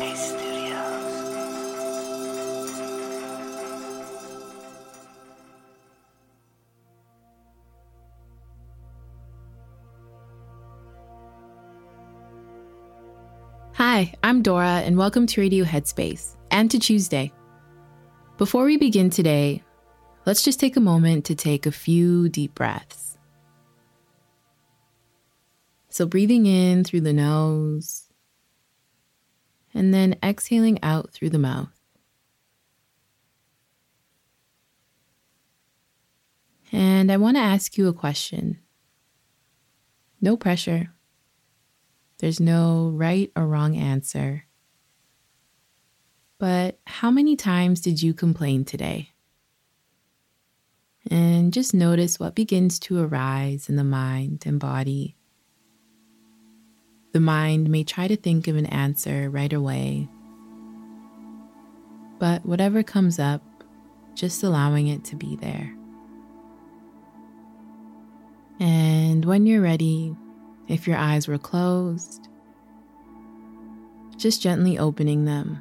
Hi, I'm Dora, and welcome to Radio Headspace and to Tuesday. Before we begin today, let's just take a moment to take a few deep breaths. So, breathing in through the nose and then exhaling out through the mouth. And I want to ask you a question. No pressure. There's no right or wrong answer. But how many times did you complain today? And just notice what begins to arise in the mind and body. The mind may try to think of an answer right away, but whatever comes up, just allowing it to be there. And when you're ready, if your eyes were closed, just gently opening them.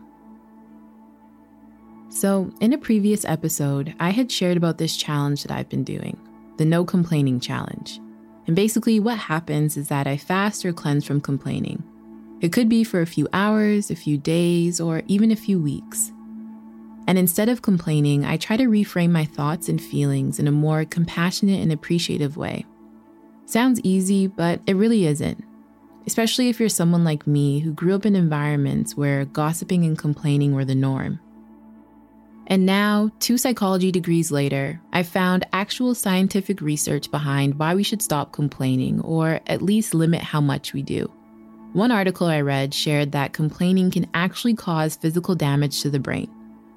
So, in a previous episode, I had shared about this challenge that I've been doing the no complaining challenge. And basically, what happens is that I fast or cleanse from complaining. It could be for a few hours, a few days, or even a few weeks. And instead of complaining, I try to reframe my thoughts and feelings in a more compassionate and appreciative way. Sounds easy, but it really isn't. Especially if you're someone like me who grew up in environments where gossiping and complaining were the norm. And now, two psychology degrees later, I've found actual scientific research behind why we should stop complaining, or at least limit how much we do. One article I read shared that complaining can actually cause physical damage to the brain.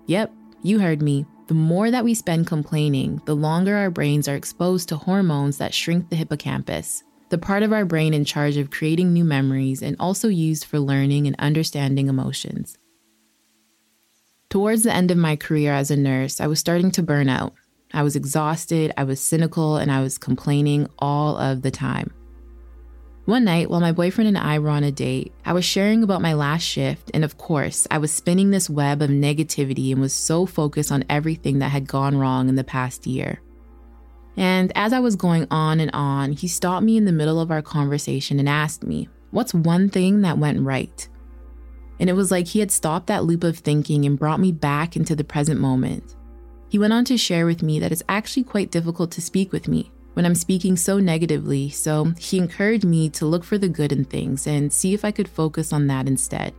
Yep, you heard me. The more that we spend complaining, the longer our brains are exposed to hormones that shrink the hippocampus, the part of our brain in charge of creating new memories and also used for learning and understanding emotions. Towards the end of my career as a nurse, I was starting to burn out. I was exhausted, I was cynical, and I was complaining all of the time. One night, while my boyfriend and I were on a date, I was sharing about my last shift, and of course, I was spinning this web of negativity and was so focused on everything that had gone wrong in the past year. And as I was going on and on, he stopped me in the middle of our conversation and asked me, What's one thing that went right? And it was like he had stopped that loop of thinking and brought me back into the present moment. He went on to share with me that it's actually quite difficult to speak with me when I'm speaking so negatively, so he encouraged me to look for the good in things and see if I could focus on that instead.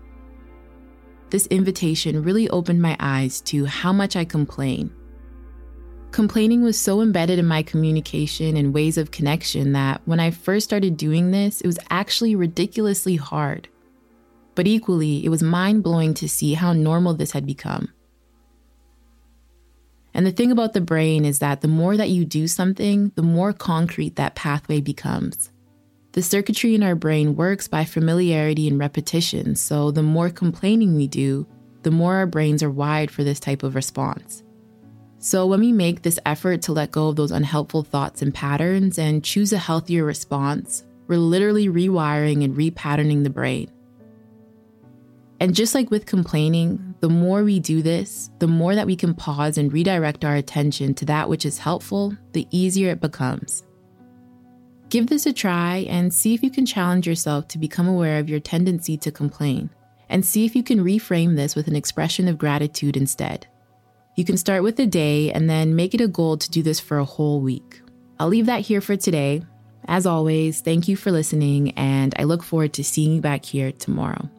This invitation really opened my eyes to how much I complain. Complaining was so embedded in my communication and ways of connection that when I first started doing this, it was actually ridiculously hard. But equally, it was mind blowing to see how normal this had become. And the thing about the brain is that the more that you do something, the more concrete that pathway becomes. The circuitry in our brain works by familiarity and repetition, so the more complaining we do, the more our brains are wired for this type of response. So, when we make this effort to let go of those unhelpful thoughts and patterns and choose a healthier response, we're literally rewiring and repatterning the brain. And just like with complaining, the more we do this, the more that we can pause and redirect our attention to that which is helpful, the easier it becomes. Give this a try and see if you can challenge yourself to become aware of your tendency to complain, and see if you can reframe this with an expression of gratitude instead. You can start with a day and then make it a goal to do this for a whole week. I'll leave that here for today. As always, thank you for listening, and I look forward to seeing you back here tomorrow.